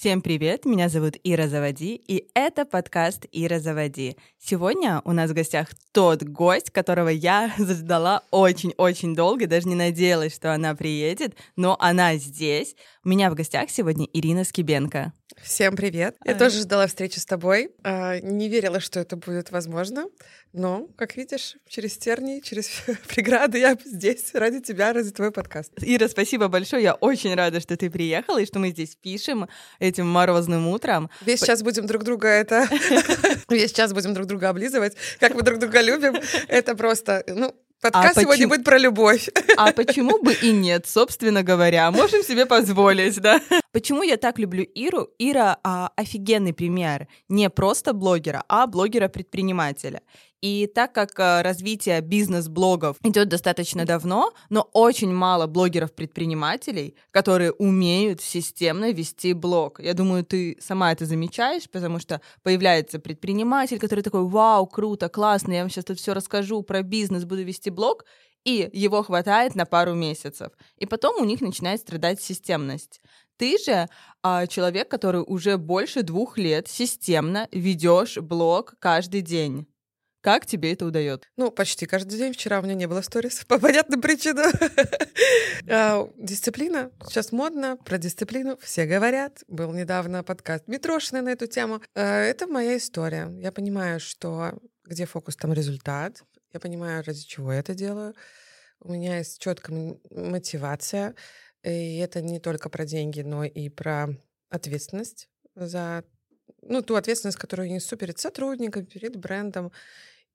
Всем привет, меня зовут Ира Заводи, и это подкаст «Ира Заводи». Сегодня у нас в гостях тот гость, которого я ждала очень-очень долго, даже не надеялась, что она приедет, но она здесь. У меня в гостях сегодня Ирина Скибенко. Всем привет. Я а... тоже ждала встречи с тобой. А, не верила, что это будет возможно. Но, как видишь, через тернии, через преграды я здесь ради тебя, ради твоего подкаста. Ира, спасибо большое. Я очень рада, что ты приехала и что мы здесь пишем этим морозным утром. Весь час будем друг друга это... Весь час будем друг друга облизывать, как мы друг друга любим. Это просто, ну, Подкаст а сегодня почему... будет про любовь. А почему бы и нет, собственно говоря? Можем себе позволить, да? Почему я так люблю Иру? Ира а, офигенный пример. Не просто блогера, а блогера-предпринимателя. И так как э, развитие бизнес-блогов идет достаточно давно, но очень мало блогеров-предпринимателей, которые умеют системно вести блог. Я думаю, ты сама это замечаешь, потому что появляется предприниматель, который такой, вау, круто, классно, я вам сейчас тут все расскажу про бизнес, буду вести блог, и его хватает на пару месяцев. И потом у них начинает страдать системность. Ты же а, человек, который уже больше двух лет системно ведешь блог каждый день. Как тебе это удается? Ну, почти каждый день. Вчера у меня не было сторис по понятным причинам. А, дисциплина. Сейчас модно. Про дисциплину все говорят. Был недавно подкаст Митрошиной на эту тему. А, это моя история. Я понимаю, что где фокус, там результат. Я понимаю, ради чего я это делаю. У меня есть четкая мотивация. И это не только про деньги, но и про ответственность за ну, ту ответственность, которую я несу перед сотрудником, перед брендом.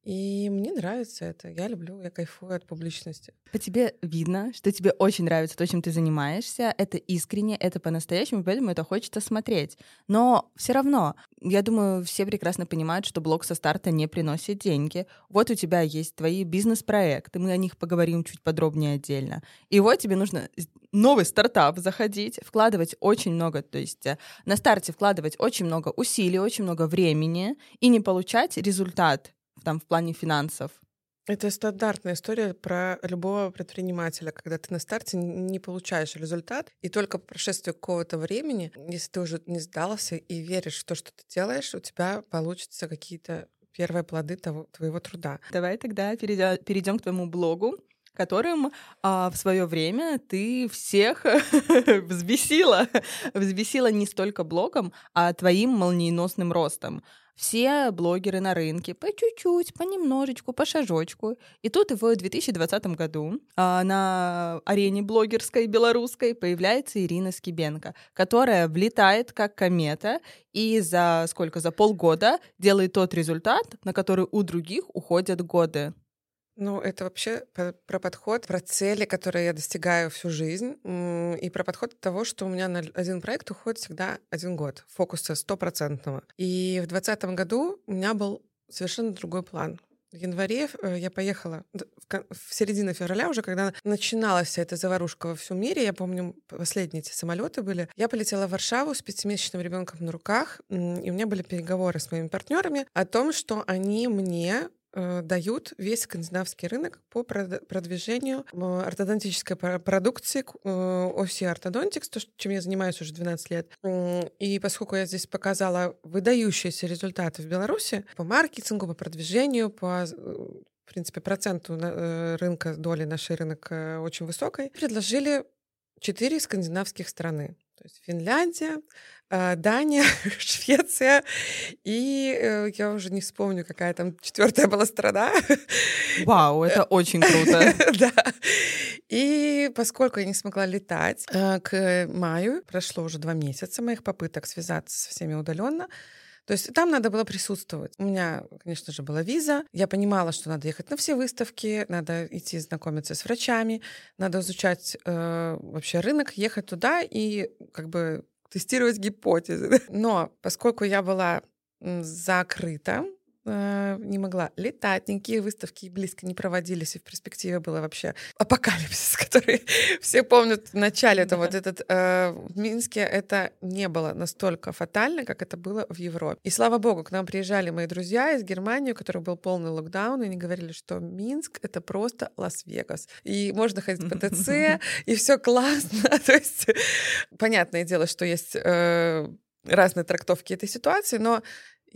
И мне нравится это. Я люблю, я кайфую от публичности. По тебе видно, что тебе очень нравится то, чем ты занимаешься. Это искренне, это по-настоящему, поэтому это хочется смотреть. Но все равно, я думаю, все прекрасно понимают, что блог со старта не приносит деньги. Вот у тебя есть твои бизнес-проекты, мы о них поговорим чуть подробнее отдельно. И вот тебе нужно новый стартап заходить, вкладывать очень много, то есть э, на старте вкладывать очень много усилий, очень много времени и не получать результат там в плане финансов? Это стандартная история про любого предпринимателя, когда ты на старте не получаешь результат, и только по прошествии какого-то времени, если ты уже не сдался и веришь в то, что ты делаешь, у тебя получатся какие-то первые плоды того, твоего труда. Давай тогда перейдем, перейдем к твоему блогу которым а, в свое время ты всех взбесила. Взбесила не столько блогом, а твоим молниеносным ростом все блогеры на рынке по чуть-чуть, понемножечку, по шажочку. И тут в 2020 году а, на арене блогерской белорусской появляется Ирина Скибенко, которая влетает как комета и за сколько? За полгода делает тот результат, на который у других уходят годы. Ну, это вообще про подход, про цели, которые я достигаю всю жизнь, и про подход того, что у меня на один проект уходит всегда один год, фокуса стопроцентного. И в двадцатом году у меня был совершенно другой план. В январе э, я поехала в середине февраля уже, когда начиналась вся эта заварушка во всем мире. Я помню, последние эти самолеты были. Я полетела в Варшаву с пятимесячным ребенком на руках, и у меня были переговоры с моими партнерами о том, что они мне дают весь скандинавский рынок по продвижению ортодонтической продукции э, Orthodontics, то, чем я занимаюсь уже 12 лет. И поскольку я здесь показала выдающиеся результаты в Беларуси по маркетингу, по продвижению, по в принципе, проценту э, рынка, доли нашей рынок очень высокой, предложили четыре скандинавских страны. То есть Финляндия, а, Дания, Швеция и э, я уже не вспомню, какая там четвертая была страна. Вау, это очень круто. Да. И поскольку я не смогла летать, э, к маю прошло уже два месяца моих попыток связаться со всеми удаленно. То есть там надо было присутствовать. У меня, конечно же, была виза. Я понимала, что надо ехать на все выставки, надо идти знакомиться с врачами, надо изучать э, вообще рынок, ехать туда и как бы тестировать гипотезы. Но поскольку я была закрыта, э, не могла летать, никакие выставки близко не проводились, и в перспективе было вообще апокалипсис, который все помнят в начале. Это вот этот э, в Минске это не было настолько фатально, как это было в Европе. И слава богу, к нам приезжали мои друзья из Германии, у которых был полный локдаун, и они говорили, что Минск — это просто Лас-Вегас. И можно ходить по ТЦ, и все классно. То есть, понятное дело, что есть э, разные трактовки этой ситуации, но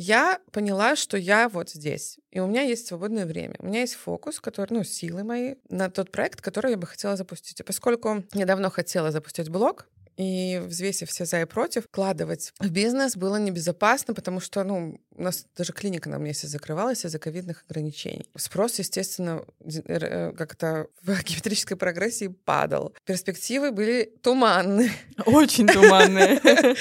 я поняла, что я вот здесь, и у меня есть свободное время. У меня есть фокус, который, ну, силы мои на тот проект, который я бы хотела запустить. И поскольку я давно хотела запустить блог, и взвесив все за и против, вкладывать в бизнес было небезопасно, потому что, ну, у нас даже клиника на месяц закрывалась из-за ковидных ограничений. Спрос, естественно, э, как-то в геометрической прогрессии падал. Перспективы были туманные. Очень туманные.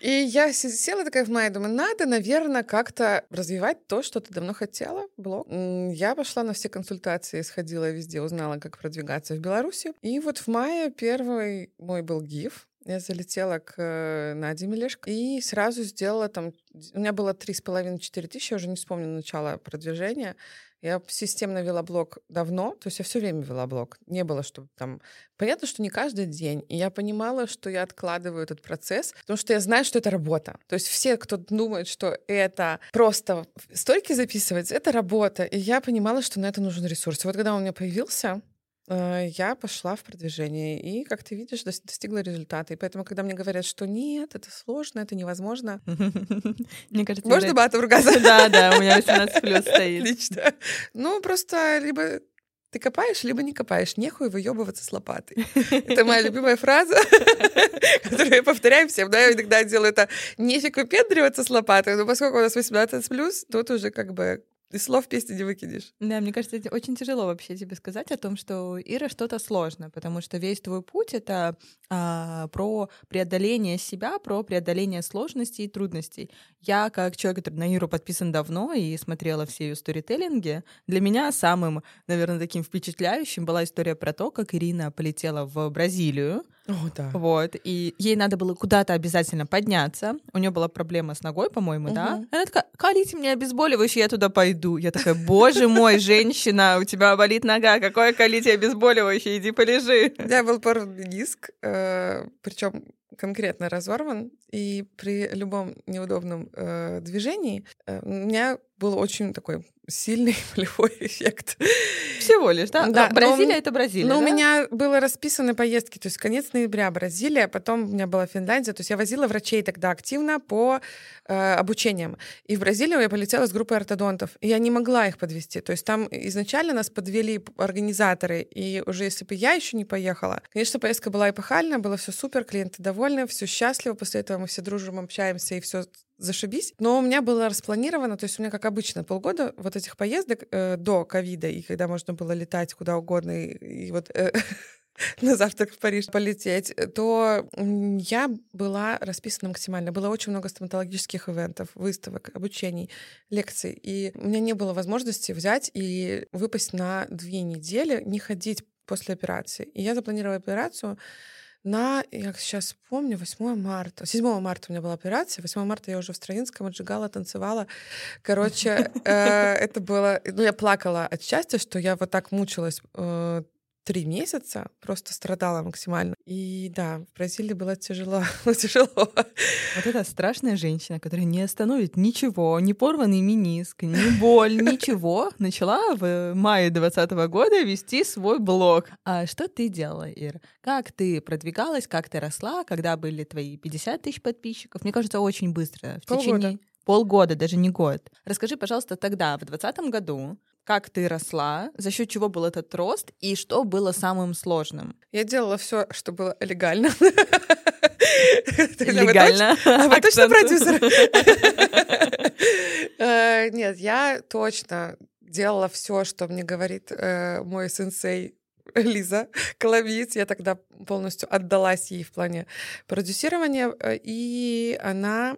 И я села такая в мае, думаю, надо, наверное, как-то развивать то, что ты давно хотела, блог. Я пошла на все консультации, сходила везде, узнала, как продвигаться в Беларуси. И вот в мае первый мой был ГИФ, я залетела к э, Наде Мелешко и сразу сделала там... У меня было три с половиной четыре тысячи, я уже не вспомню начало продвижения. Я системно вела блог давно, то есть я все время вела блог. Не было, чтобы там... Понятно, что не каждый день. И я понимала, что я откладываю этот процесс, потому что я знаю, что это работа. То есть все, кто думает, что это просто стойки записывать, это работа. И я понимала, что на это нужен ресурс. Вот когда он у меня появился, я пошла в продвижение и, как ты видишь, достигла результата. И поэтому, когда мне говорят, что нет, это сложно, это невозможно, мне кажется, можно батом ругаться? Да, да, у меня 18 плюс стоит. Отлично. Ну, просто либо ты копаешь, либо не копаешь. Нехуй выебываться с лопатой. Это моя любимая фраза, которую я повторяю всем. Да, я иногда делаю это нефиг выпендриваться с лопатой, но поскольку у нас 18 плюс, тут уже как бы и слов песни не выкинешь. Да, мне кажется, это очень тяжело вообще тебе сказать о том, что Ира что-то сложно, потому что весь твой путь — это а, про преодоление себя, про преодоление сложностей и трудностей. Я, как человек, который на Иру подписан давно и смотрела все ее сторителлинги, для меня самым, наверное, таким впечатляющим была история про то, как Ирина полетела в Бразилию, о, да. Вот. И ей надо было куда-то обязательно подняться. У нее была проблема с ногой, по-моему, угу. да? Она такая, колите мне обезболивающее, я туда пойду. Я такая, боже мой, женщина, у тебя болит нога, какое колите обезболивающее, иди полежи. У меня был порван диск, э, причем конкретно разорван, и при любом неудобном э, движении э, у меня был очень такой сильный болевой эффект. Всего лишь, да? Да. Но, Бразилия — это Бразилия, Но да? у меня было расписаны поездки, то есть конец ноября Бразилия, потом у меня была Финляндия, то есть я возила врачей тогда активно по э, обучениям. И в Бразилию я полетела с группой ортодонтов, и я не могла их подвести. То есть там изначально нас подвели организаторы, и уже если бы я еще не поехала, конечно, поездка была эпохальная, было все супер, клиенты довольны, все счастливы, после этого мы все дружим, общаемся, и все зашибись. Но у меня было распланировано, то есть у меня, как обычно, полгода вот этих поездок э, до ковида, и когда можно было летать куда угодно, и, и вот... Э, на завтрак в Париж полететь, то я была расписана максимально. Было очень много стоматологических ивентов, выставок, обучений, лекций. И у меня не было возможности взять и выпасть на две недели, не ходить после операции. И я запланировала операцию на, я сейчас помню, 8 марта. 7 марта у меня была операция, 8 марта я уже в Строинском отжигала, танцевала. Короче, э, это было... Ну, я плакала от счастья, что я вот так мучилась э, три месяца, просто страдала максимально. И да, в Бразилии было тяжело, тяжело. Вот эта страшная женщина, которая не остановит ничего, ни порванный миниск, ни боль, ничего, начала в мае 2020 года вести свой блог. А что ты делала, Ира? Как ты продвигалась, как ты росла, когда были твои 50 тысяч подписчиков? Мне кажется, очень быстро. В Полгода. течение полгода, даже не год. Расскажи, пожалуйста, тогда, в 2020 году, как ты росла, за счет чего был этот рост и что было самым сложным? Я делала все, что было легально. Легально. А вы точно продюсер? Э, нет, я точно делала все, что мне говорит э, мой сенсей Лиза Коломиец. Я тогда полностью отдалась ей в плане продюсирования, э, и она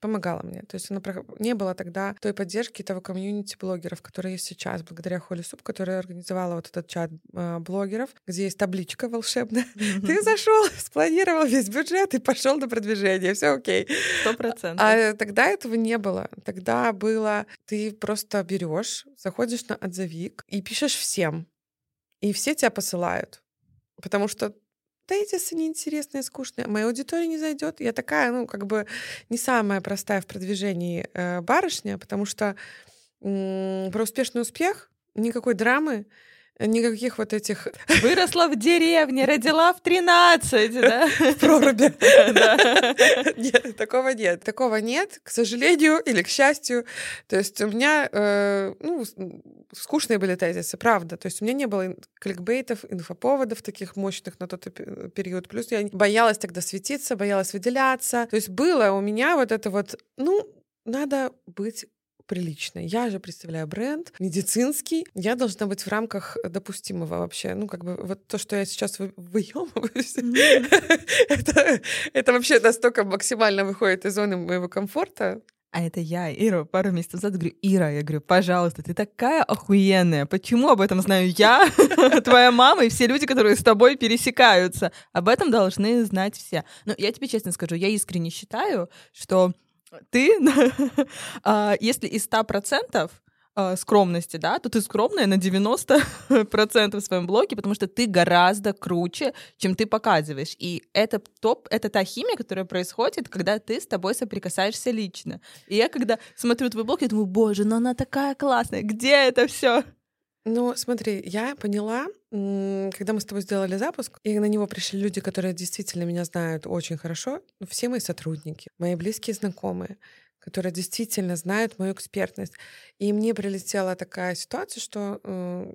помогала мне. То есть она не было тогда той поддержки того комьюнити блогеров, которые есть сейчас, благодаря Холли Суп, которая организовала вот этот чат э, блогеров, где есть табличка волшебная. Mm-hmm. Ты зашел, спланировал весь бюджет и пошел на продвижение, все окей. Сто процентов. А тогда этого не было. Тогда было, ты просто берешь, заходишь на отзывик и пишешь всем, и все тебя посылают. Потому что тезисы неинтересные, скучные, моя аудитория не зайдет. Я такая, ну, как бы не самая простая в продвижении э, барышня, потому что э, про успешный успех никакой драмы, никаких вот этих... Выросла в деревне, родила в 13, да? В проруби. Нет, такого нет. Такого нет, к сожалению или к счастью. То есть у меня, э, ну, скучные были тезисы, правда. То есть у меня не было кликбейтов, инфоповодов таких мощных на тот период. Плюс я боялась тогда светиться, боялась выделяться. То есть было у меня вот это вот, ну, надо быть приличной. Я же представляю бренд медицинский. Я должна быть в рамках допустимого вообще. Ну, как бы вот то, что я сейчас выемываюсь, это, это вообще настолько максимально выходит из зоны моего комфорта. А это я, Ира, пару месяцев назад говорю, Ира, я говорю, пожалуйста, ты такая охуенная. Почему об этом знаю я, твоя мама и все люди, которые с тобой пересекаются? Об этом должны знать все. Но я тебе честно скажу, я искренне считаю, что ты, а, если из 100% а, скромности, да, то ты скромная на 90% в своем блоге, потому что ты гораздо круче, чем ты показываешь. И это топ, это та химия, которая происходит, когда ты с тобой соприкасаешься лично. И я, когда смотрю твой блог, я думаю, боже, ну она такая классная, где это все? Ну, смотри, я поняла, когда мы с тобой сделали запуск, и на него пришли люди, которые действительно меня знают очень хорошо, ну, все мои сотрудники, мои близкие знакомые, которые действительно знают мою экспертность. И мне прилетела такая ситуация, что э,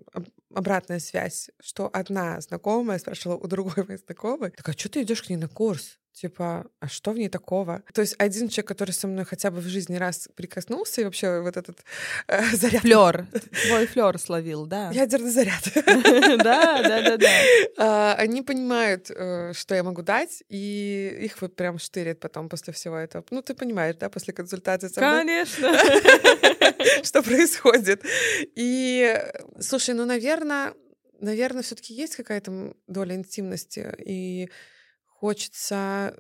обратная связь, что одна знакомая спрашивала у другой моей знакомой, а что ты идешь к ней на курс? Типа, а что в ней такого? То есть один человек, который со мной хотя бы в жизни раз прикоснулся, и вообще вот этот э, заряд... Флер. Твой флер словил, да. Ядерный заряд. Да, да, да, да. А, они понимают, э, что я могу дать, и их вот прям штырит потом после всего этого. Ну, ты понимаешь, да, после консультации со мной? Конечно. Что происходит. И, слушай, ну, наверное, наверное, все-таки есть какая-то доля интимности, и хочется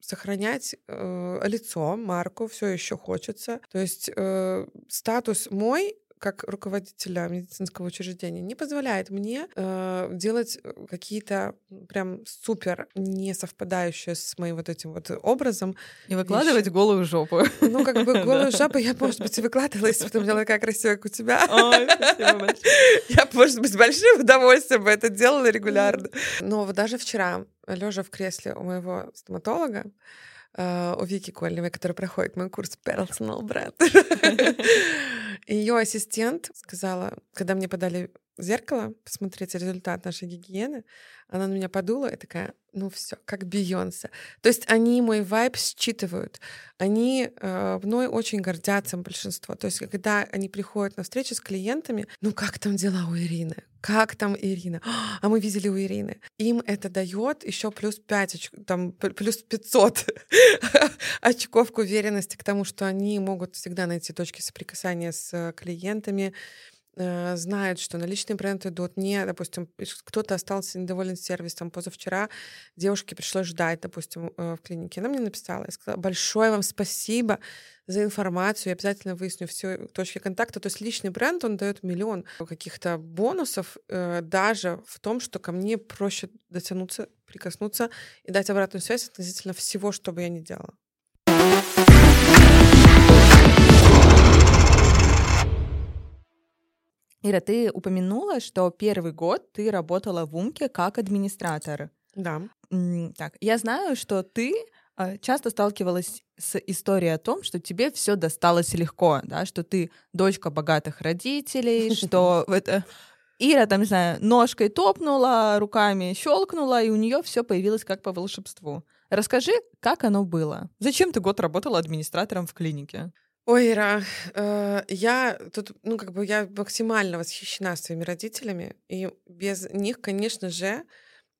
сохранять э, лицо, марку, все еще хочется. То есть э, статус мой как руководителя медицинского учреждения не позволяет мне э, делать э, какие-то прям супер не совпадающие с моим вот этим вот образом. И выкладывать вещи. голую жопу. Ну, как бы голую жопу я, может быть, и выкладывала, если бы ты была такая красивая, как у тебя. Ой, Я, может быть, большим удовольствием бы это делала регулярно. Но вот даже вчера, лежа в кресле у моего стоматолога, Uh, у Вики Кольневой, которая проходит мой курс Personal Brand. Ее ассистент сказала, когда мне подали зеркало, посмотреть результат нашей гигиены, она на меня подула и такая, ну все, как Бейонсе. То есть они мой вайб считывают. Они э, мной очень гордятся, большинство. То есть когда они приходят на встречи с клиентами, ну как там дела у Ирины? Как там Ирина? А мы видели у Ирины. Им это дает еще плюс 5, оч... там, плюс 500 очков к уверенности к тому, что они могут всегда найти точки соприкасания с клиентами, Э, знают, что наличные бренды идут не, допустим, кто-то остался недоволен сервисом. Позавчера девушке пришлось ждать, допустим, э, в клинике. Она мне написала, я сказала, большое вам спасибо за информацию, я обязательно выясню все точки контакта. То есть личный бренд, он дает миллион каких-то бонусов э, даже в том, что ко мне проще дотянуться, прикоснуться и дать обратную связь относительно всего, что бы я ни делала. Ира, ты упомянула, что первый год ты работала в Умке как администратор. Да. Так, я знаю, что ты а, часто сталкивалась с историей о том, что тебе все досталось легко, да, что ты дочка богатых родителей, что это Ира там, не знаю, ножкой топнула, руками щелкнула, и у нее все появилось как по волшебству. Расскажи, как оно было? Зачем ты год работала администратором в клинике? Ой, Ира, э, я тут, ну, как бы я максимально восхищена своими родителями, и без них, конечно же,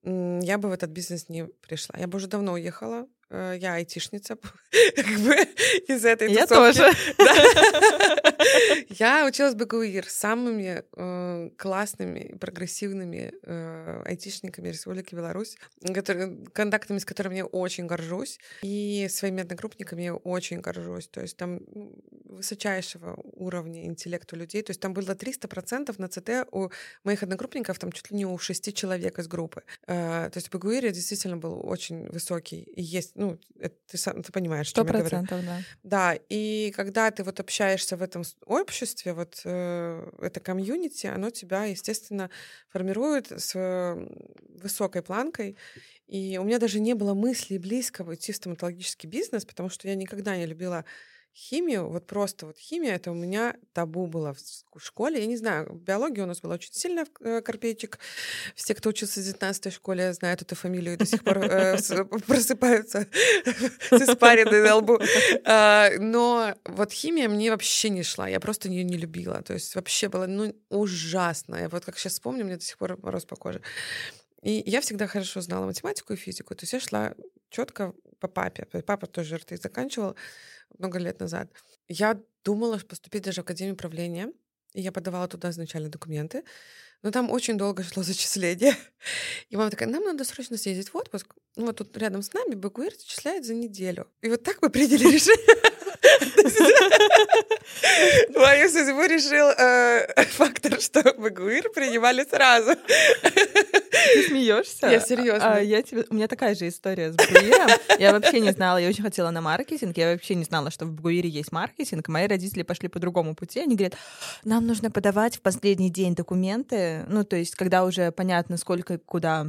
я бы в этот бизнес не пришла. Я бы уже давно уехала, я айтишница как бы из этой Я тоже. Я училась в БГУИР с самыми э, классными, прогрессивными э, айтишниками Республики Беларусь, которые, контактами с которыми я очень горжусь, и своими одногруппниками я очень горжусь. То есть там высочайшего уровня интеллекта людей. То есть там было 300% на ЦТ у моих одногруппников, там чуть ли не у шести человек из группы. Э, то есть Багуири действительно был очень высокий. И есть, ну, это, ты, сам, ты понимаешь, что я говорю. да. Да, и когда ты вот общаешься в этом обществе, вот э, это комьюнити, оно тебя, естественно, формирует с высокой планкой. И у меня даже не было мысли близко идти в стоматологический бизнес, потому что я никогда не любила химию, вот просто вот химия, это у меня табу было в школе. Я не знаю, биология у нас была очень сильная, э, Карпейчик. Все, кто учился в 19 школе, знают эту фамилию и до сих пор э, просыпаются с испариной на лбу. А, но вот химия мне вообще не шла, я просто ее не любила. То есть вообще было ну, ужасно. Я вот как сейчас вспомню, мне до сих пор мороз по коже. И я всегда хорошо знала математику и физику. То есть я шла четко по папе. Папа тоже РТ заканчивал много лет назад. Я думала поступить даже в Академию управления. И я подавала туда изначально документы. Но там очень долго шло зачисление. И мама такая, нам надо срочно съездить в отпуск. Ну вот тут рядом с нами БГУИР зачисляет за неделю. И вот так мы приняли решение. Мою судьбу решил э, фактор, что БГУИР принимали сразу. Ты смеешься? Я серьезно. А, я тебе... У меня такая же история с БГУИРом. Я вообще не знала, я очень хотела на маркетинг, я вообще не знала, что в БГУИРе есть маркетинг. Мои родители пошли по другому пути. Они говорят, нам нужно подавать в последний день документы. Ну, то есть, когда уже понятно, сколько куда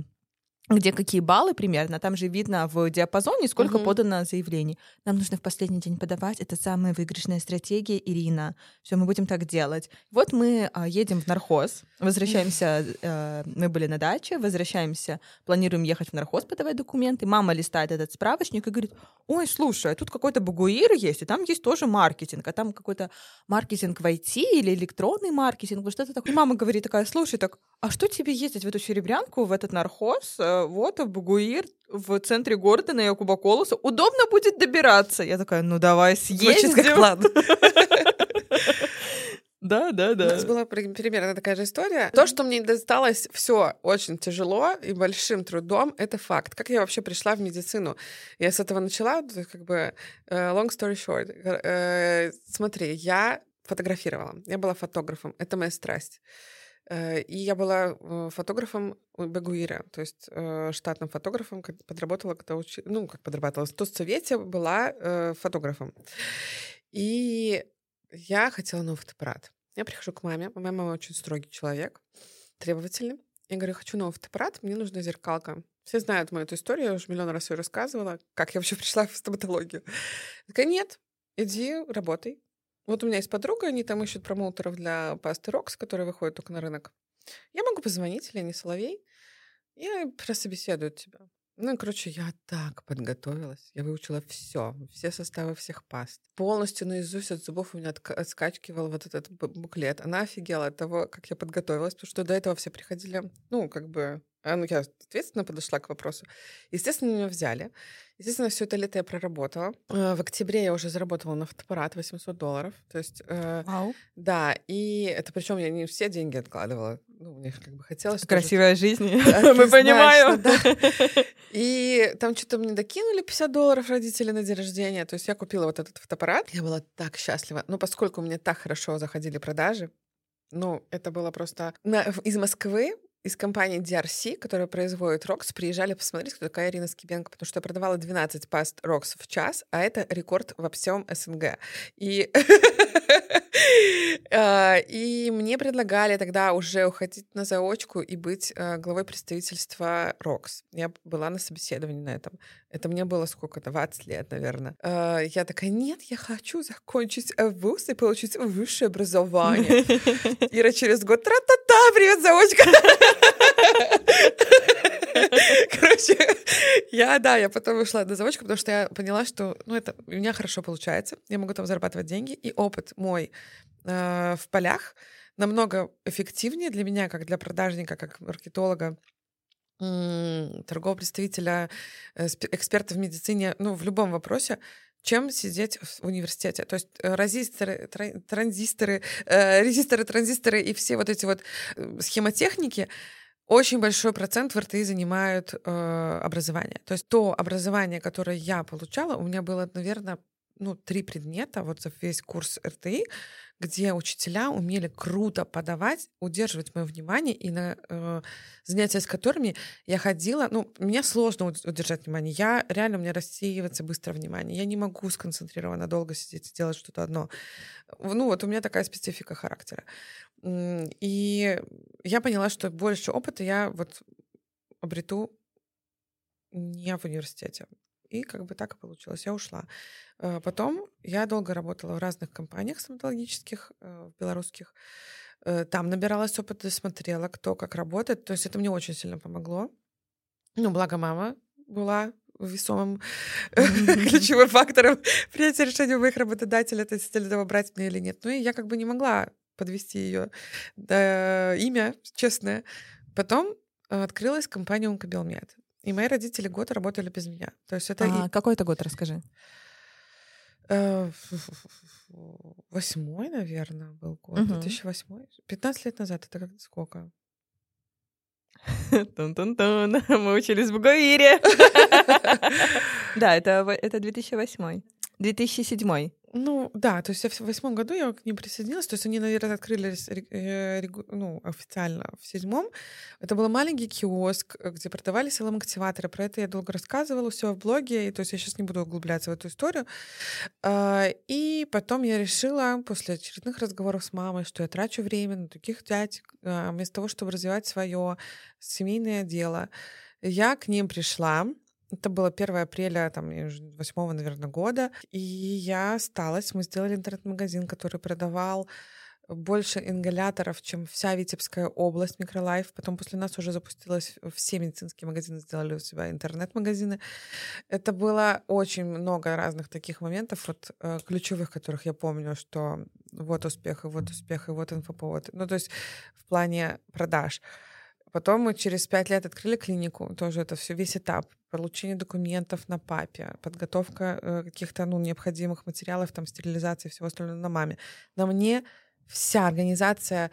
где какие баллы примерно, там же видно в диапазоне, сколько угу. подано заявлений. Нам нужно в последний день подавать, это самая выигрышная стратегия, Ирина. Все, мы будем так делать. Вот мы а, едем в нархоз, возвращаемся, э, мы были на даче, возвращаемся, планируем ехать в нархоз подавать документы. Мама листает этот справочник и говорит, ой, слушай, а тут какой-то багуир есть, и там есть тоже маркетинг, а там какой-то маркетинг в IT или электронный маркетинг, что-то такое. И мама говорит такая, слушай, так, а что тебе ездить в эту серебрянку, в этот нархоз, э, вот, в Бугуир, в центре города на Якуба Колоса. Удобно будет добираться. Я такая, ну давай съездим. Звучит как план. Да, да, да. У нас была примерно такая же история. То, что мне досталось все очень тяжело и большим трудом, это факт. Как я вообще пришла в медицину? Я с этого начала, как бы, uh, long story short. Uh, смотри, я фотографировала. Я была фотографом. Это моя страсть. Э, и я была э, фотографом Бегуира, то есть э, штатным фотографом, подработала, когда учи... ну, как подрабатывала, в Совете была фотографом. И я хотела новый фотоаппарат. Я прихожу к маме, моя мама очень строгий человек, требовательный. Я говорю, хочу новый фотоаппарат, мне нужна зеркалка. Все знают мою эту историю, я уже миллион раз ее рассказывала, как я вообще пришла в стоматологию. Такая, нет, иди, работай. Вот у меня есть подруга, они там ищут промоутеров для пасты Рокс, которые выходят только на рынок. Я могу позвонить, Лене Соловей, и прособеседуют тебя. Ну, короче, я так подготовилась. Я выучила все, все составы всех паст. Полностью наизусть от зубов у меня отскачивал вот этот буклет. Она офигела от того, как я подготовилась, потому что до этого все приходили, ну, как бы а, ну, я ответственно подошла к вопросу. Естественно, меня взяли. Естественно, все это лето я проработала. Э, в октябре я уже заработала на фотоаппарат 800 долларов. То есть, э, Вау. да, и это причем я не все деньги откладывала. Ну, мне как бы хотелось... Красивая тоже... жизнь, мы понимаем. И там что-то мне докинули 50 долларов родители на день рождения. То есть я купила вот этот фотоаппарат. Я была так счастлива. Но поскольку у меня так хорошо заходили продажи, ну, это было просто... Из Москвы из компании DRC, которая производит ROCS, приезжали посмотреть, кто такая Ирина Скибенко, потому что я продавала 12 паст ROCS в час, а это рекорд во всем СНГ. И и мне предлагали тогда уже уходить на заочку и быть а, главой представительства ROCS. Я была на собеседовании на этом. Это мне было сколько-то, 20 лет, наверное. А, я такая, нет, я хочу закончить вуз и получить высшее образование. Ира через год, тра-та-та, привет, заочка! Короче, я, да, я потом вышла на заводчика, потому что я поняла, что, ну, это у меня хорошо получается, я могу там зарабатывать деньги, и опыт мой э, в полях намного эффективнее для меня, как для продажника, как маркетолога, торгового представителя, э, эксперта в медицине, ну, в любом вопросе, чем сидеть в университете. То есть э, резисторы, транзисторы, э, резисторы, транзисторы и все вот эти вот схемотехники — очень большой процент в РТИ занимают э, образование. То есть то образование, которое я получала, у меня было, наверное, ну, три предмета вот за весь курс РТИ, где учителя умели круто подавать, удерживать мое внимание, и на э, занятия с которыми я ходила, ну, мне сложно удержать внимание. Я реально, у меня рассеивается быстро внимание. Я не могу сконцентрированно долго сидеть и делать что-то одно. Ну, вот у меня такая специфика характера. И я поняла, что больше опыта я вот обрету не в университете. И как бы так и получилось. Я ушла. Э, потом я долго работала в разных компаниях стоматологических, э, белорусских. Э, там набиралась опыта, смотрела, кто как работает. То есть это мне очень сильно помогло. Ну, благо мама была весомым ключевым фактором принятия решения моих работодателей относительно того, брать меня или нет. Ну и я как бы не могла подвести ее имя честное. Потом открылась компания Онкобелмед. И мои родители год работали без меня. То есть это... А, и... Какой это год, расскажи. Э, восьмой, наверное, был год. Угу. 2008. 15 лет назад. Это как сколько? Тун-тун-тун. Мы учились в Гуире. Да, это, это 2008. 2007. Ну, да, то есть в восьмом году я к ним присоединилась, то есть они, наверное, открылись э, ну, официально в седьмом. Это был маленький киоск, где продавались ЛМ-активаторы. Про это я долго рассказывала все в блоге, и то есть я сейчас не буду углубляться в эту историю. А, и потом я решила, после очередных разговоров с мамой, что я трачу время на таких дядь, а, вместо того, чтобы развивать свое семейное дело. Я к ним пришла, это было 1 апреля, там, 8 наверное, года. И я осталась. Мы сделали интернет-магазин, который продавал больше ингаляторов, чем вся Витебская область Микролайф. Потом после нас уже запустилось все медицинские магазины, сделали у себя интернет-магазины. Это было очень много разных таких моментов, вот э, ключевых, которых я помню, что вот успех, и вот успех, и вот инфоповод. Ну, то есть в плане продаж. Потом мы через пять лет открыли клинику, тоже это все, весь этап получение документов на папе, подготовка э, каких-то ну, необходимых материалов, там, стерилизация и всего остального на маме. На мне вся организация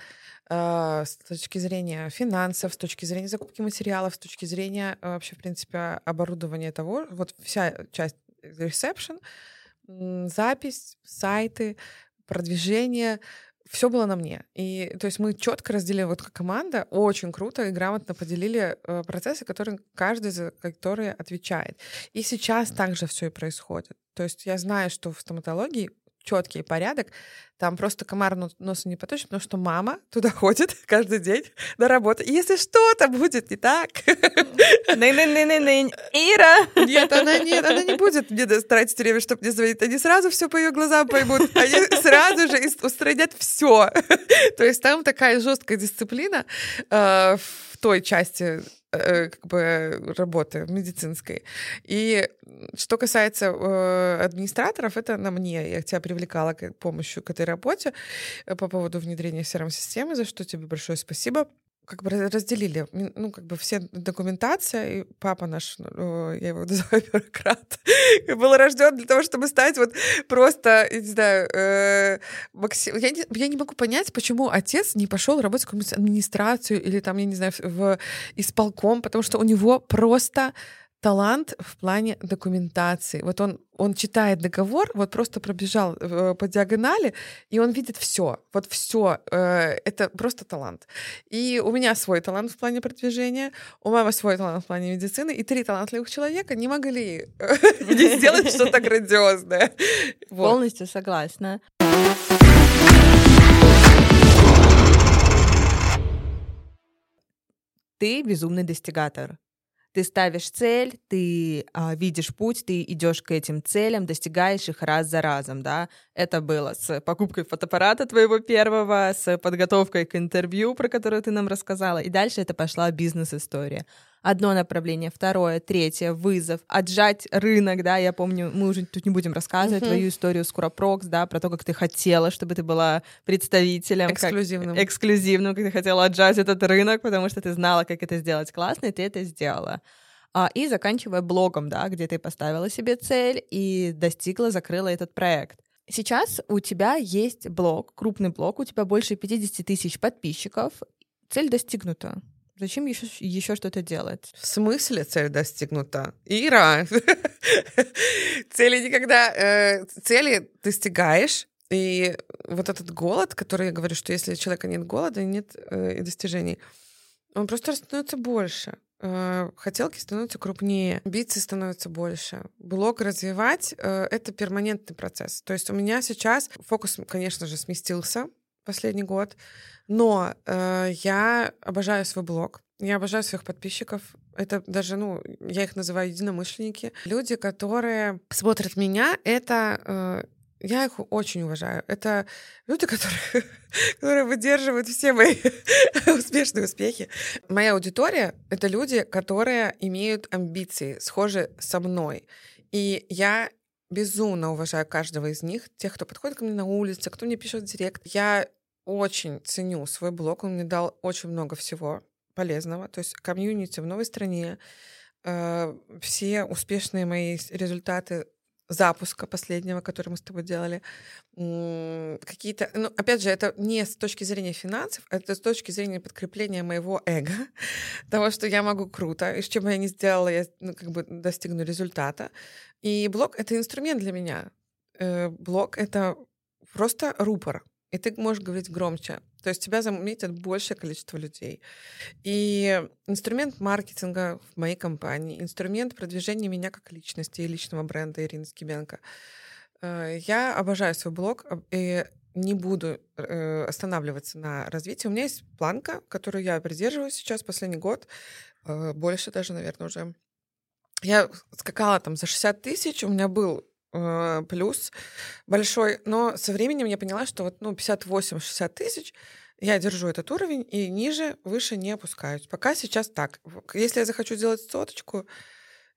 э, с точки зрения финансов, с точки зрения закупки материалов, с точки зрения э, вообще, в принципе, оборудования того, вот вся часть ресепшн, запись, сайты, продвижение, все было на мне. И то есть мы четко разделили, вот как команда, очень круто и грамотно поделили э, процессы, которые каждый за которые отвечает. И сейчас также все и происходит. То есть я знаю, что в стоматологии четкий порядок. Там просто комар носа не поточит, потому что мама туда ходит каждый день на работу. И если что-то будет не так... Ира! Нет, она нет, она не будет мне тратить время, чтобы мне звонить. Они сразу все по ее глазам поймут. Они сразу же устранят все. То есть там такая жесткая дисциплина э, в той части Э, как бы работы медицинской. И что касается э, администраторов, это на мне. Я тебя привлекала к помощью к этой работе э, по поводу внедрения CRM-системы, за что тебе большое спасибо как бы разделили, ну, как бы все документация, и папа наш, я его называю бюрократ, был рожден для того, чтобы стать вот просто, я не знаю, э, максим... я, не, я не могу понять, почему отец не пошел работать в какую-нибудь администрацию или там, я не знаю, в исполком, потому что у него просто талант в плане документации. Вот он, он читает договор, вот просто пробежал э, по диагонали, и он видит все. Вот все. Э, это просто талант. И у меня свой талант в плане продвижения, у мамы свой талант в плане медицины, и три талантливых человека не могли э, сделать что-то грандиозное. Полностью согласна. Ты безумный достигатор ты ставишь цель, ты а, видишь путь, ты идешь к этим целям, достигаешь их раз за разом, да. Это было с покупкой фотоаппарата твоего первого, с подготовкой к интервью, про которое ты нам рассказала, и дальше это пошла бизнес-история одно направление, второе, третье, вызов, отжать рынок, да, я помню, мы уже тут не будем рассказывать uh-huh. твою историю с Курапрокс, да, про то, как ты хотела, чтобы ты была представителем. Эксклюзивным. Как, эксклюзивным, как ты хотела отжать этот рынок, потому что ты знала, как это сделать классно, и ты это сделала. А, и заканчивая блогом, да, где ты поставила себе цель и достигла, закрыла этот проект. Сейчас у тебя есть блог, крупный блог, у тебя больше 50 тысяч подписчиков, цель достигнута Зачем еще, еще что-то делать? В смысле цель достигнута? Ира! Цели никогда... Э, цели достигаешь, и вот этот голод, который я говорю, что если у человека нет голода, нет э, достижений, он просто становится больше. Э, хотелки становятся крупнее, амбиции становятся больше. Блог развивать это перманентный процесс. То есть у меня сейчас фокус, конечно же, сместился последний год, но э, я обожаю свой блог, я обожаю своих подписчиков. Это даже, ну, я их называю единомышленники. Люди, которые смотрят меня, это э, я их очень уважаю. Это люди, которые, которые выдерживают все мои успешные успехи. Моя аудитория — это люди, которые имеют амбиции, схожи со мной. И я безумно уважаю каждого из них, тех, кто подходит ко мне на улице, кто мне пишет в директ. Я очень ценю свой блог, он мне дал очень много всего полезного. То есть комьюнити в новой стране, э, все успешные мои результаты запуска последнего, который мы с тобой делали, какие-то, ну, опять же, это не с точки зрения финансов, это с точки зрения подкрепления моего эго, того, что я могу круто, и с чем я не сделала, я ну, как бы достигну результата. И блог — это инструмент для меня. Э, блог — это просто рупор, и ты можешь говорить громче. То есть тебя заметят большее количество людей. И инструмент маркетинга в моей компании, инструмент продвижения меня как личности и личного бренда Ирины Скибенко. Э, я обожаю свой блог и не буду э, останавливаться на развитии. У меня есть планка, которую я придерживаюсь сейчас последний год, э, больше даже, наверное, уже. Я скакала там за 60 тысяч, у меня был плюс большой, но со временем я поняла, что вот ну, 58-60 тысяч я держу этот уровень и ниже, выше не опускаюсь. Пока сейчас так. Если я захочу сделать соточку,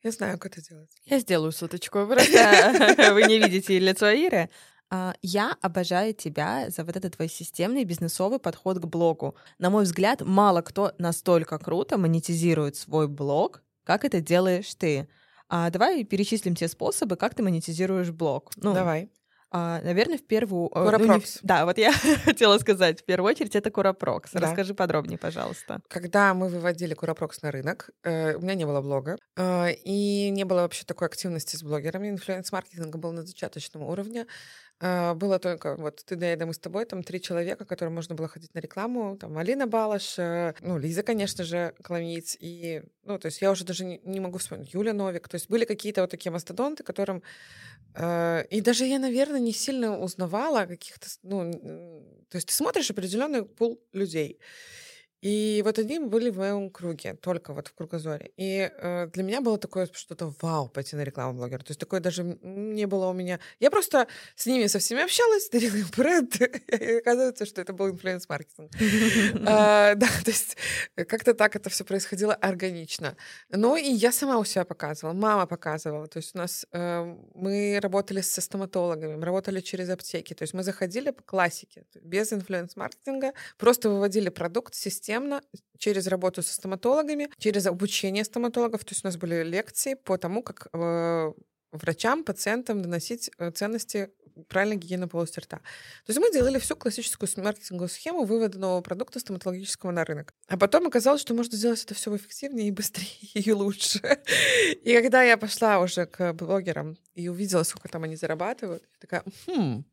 я знаю, как это делать. Я сделаю соточку. Просто вы не видите лицо Иры. А, я обожаю тебя за вот этот твой системный бизнесовый подход к блогу. На мой взгляд, мало кто настолько круто монетизирует свой блог, как это делаешь ты. А давай перечислим те способы, как ты монетизируешь блог. Ну, давай. А, наверное, в первую... Curaprox. Ну, не... Да, вот я хотела сказать, в первую очередь это Curaprox. Да. Расскажи подробнее, пожалуйста. Когда мы выводили Curaprox на рынок, э, у меня не было блога, э, и не было вообще такой активности с блогерами. Influence-маркетинг был на зачаточном уровне. А, было только вот ты, да, мы с тобой, там три человека, которым можно было ходить на рекламу, там Алина Балаш, э, ну, Лиза, конечно же, Кламиц, и, ну, то есть я уже даже не, не могу вспомнить, Юля Новик, то есть были какие-то вот такие мастодонты, которым, э, и даже я, наверное, не сильно узнавала каких-то, ну, то есть ты смотришь определенный пул людей, и вот они были в моем круге, только вот в кругозоре. И э, для меня было такое что-то вау, пойти на рекламу блогера. То есть такое даже не было у меня. Я просто с ними со всеми общалась, дарила им бренд, и оказывается, что это был инфлюенс-маркетинг. А, да, то есть как-то так это все происходило органично. Но и я сама у себя показывала, мама показывала. То есть у нас э, мы работали со стоматологами, мы работали через аптеки. То есть мы заходили по классике, без инфлюенс-маркетинга, просто выводили продукт, систему системно через работу со стоматологами, через обучение стоматологов. То есть у нас были лекции по тому, как э, врачам, пациентам доносить э, ценности правильной гигиены полости рта. То есть мы делали всю классическую маркетинговую схему вывода нового продукта стоматологического на рынок. А потом оказалось, что можно сделать это все эффективнее и быстрее и лучше. И когда я пошла уже к блогерам и увидела, сколько там они зарабатывают, я такая, хм,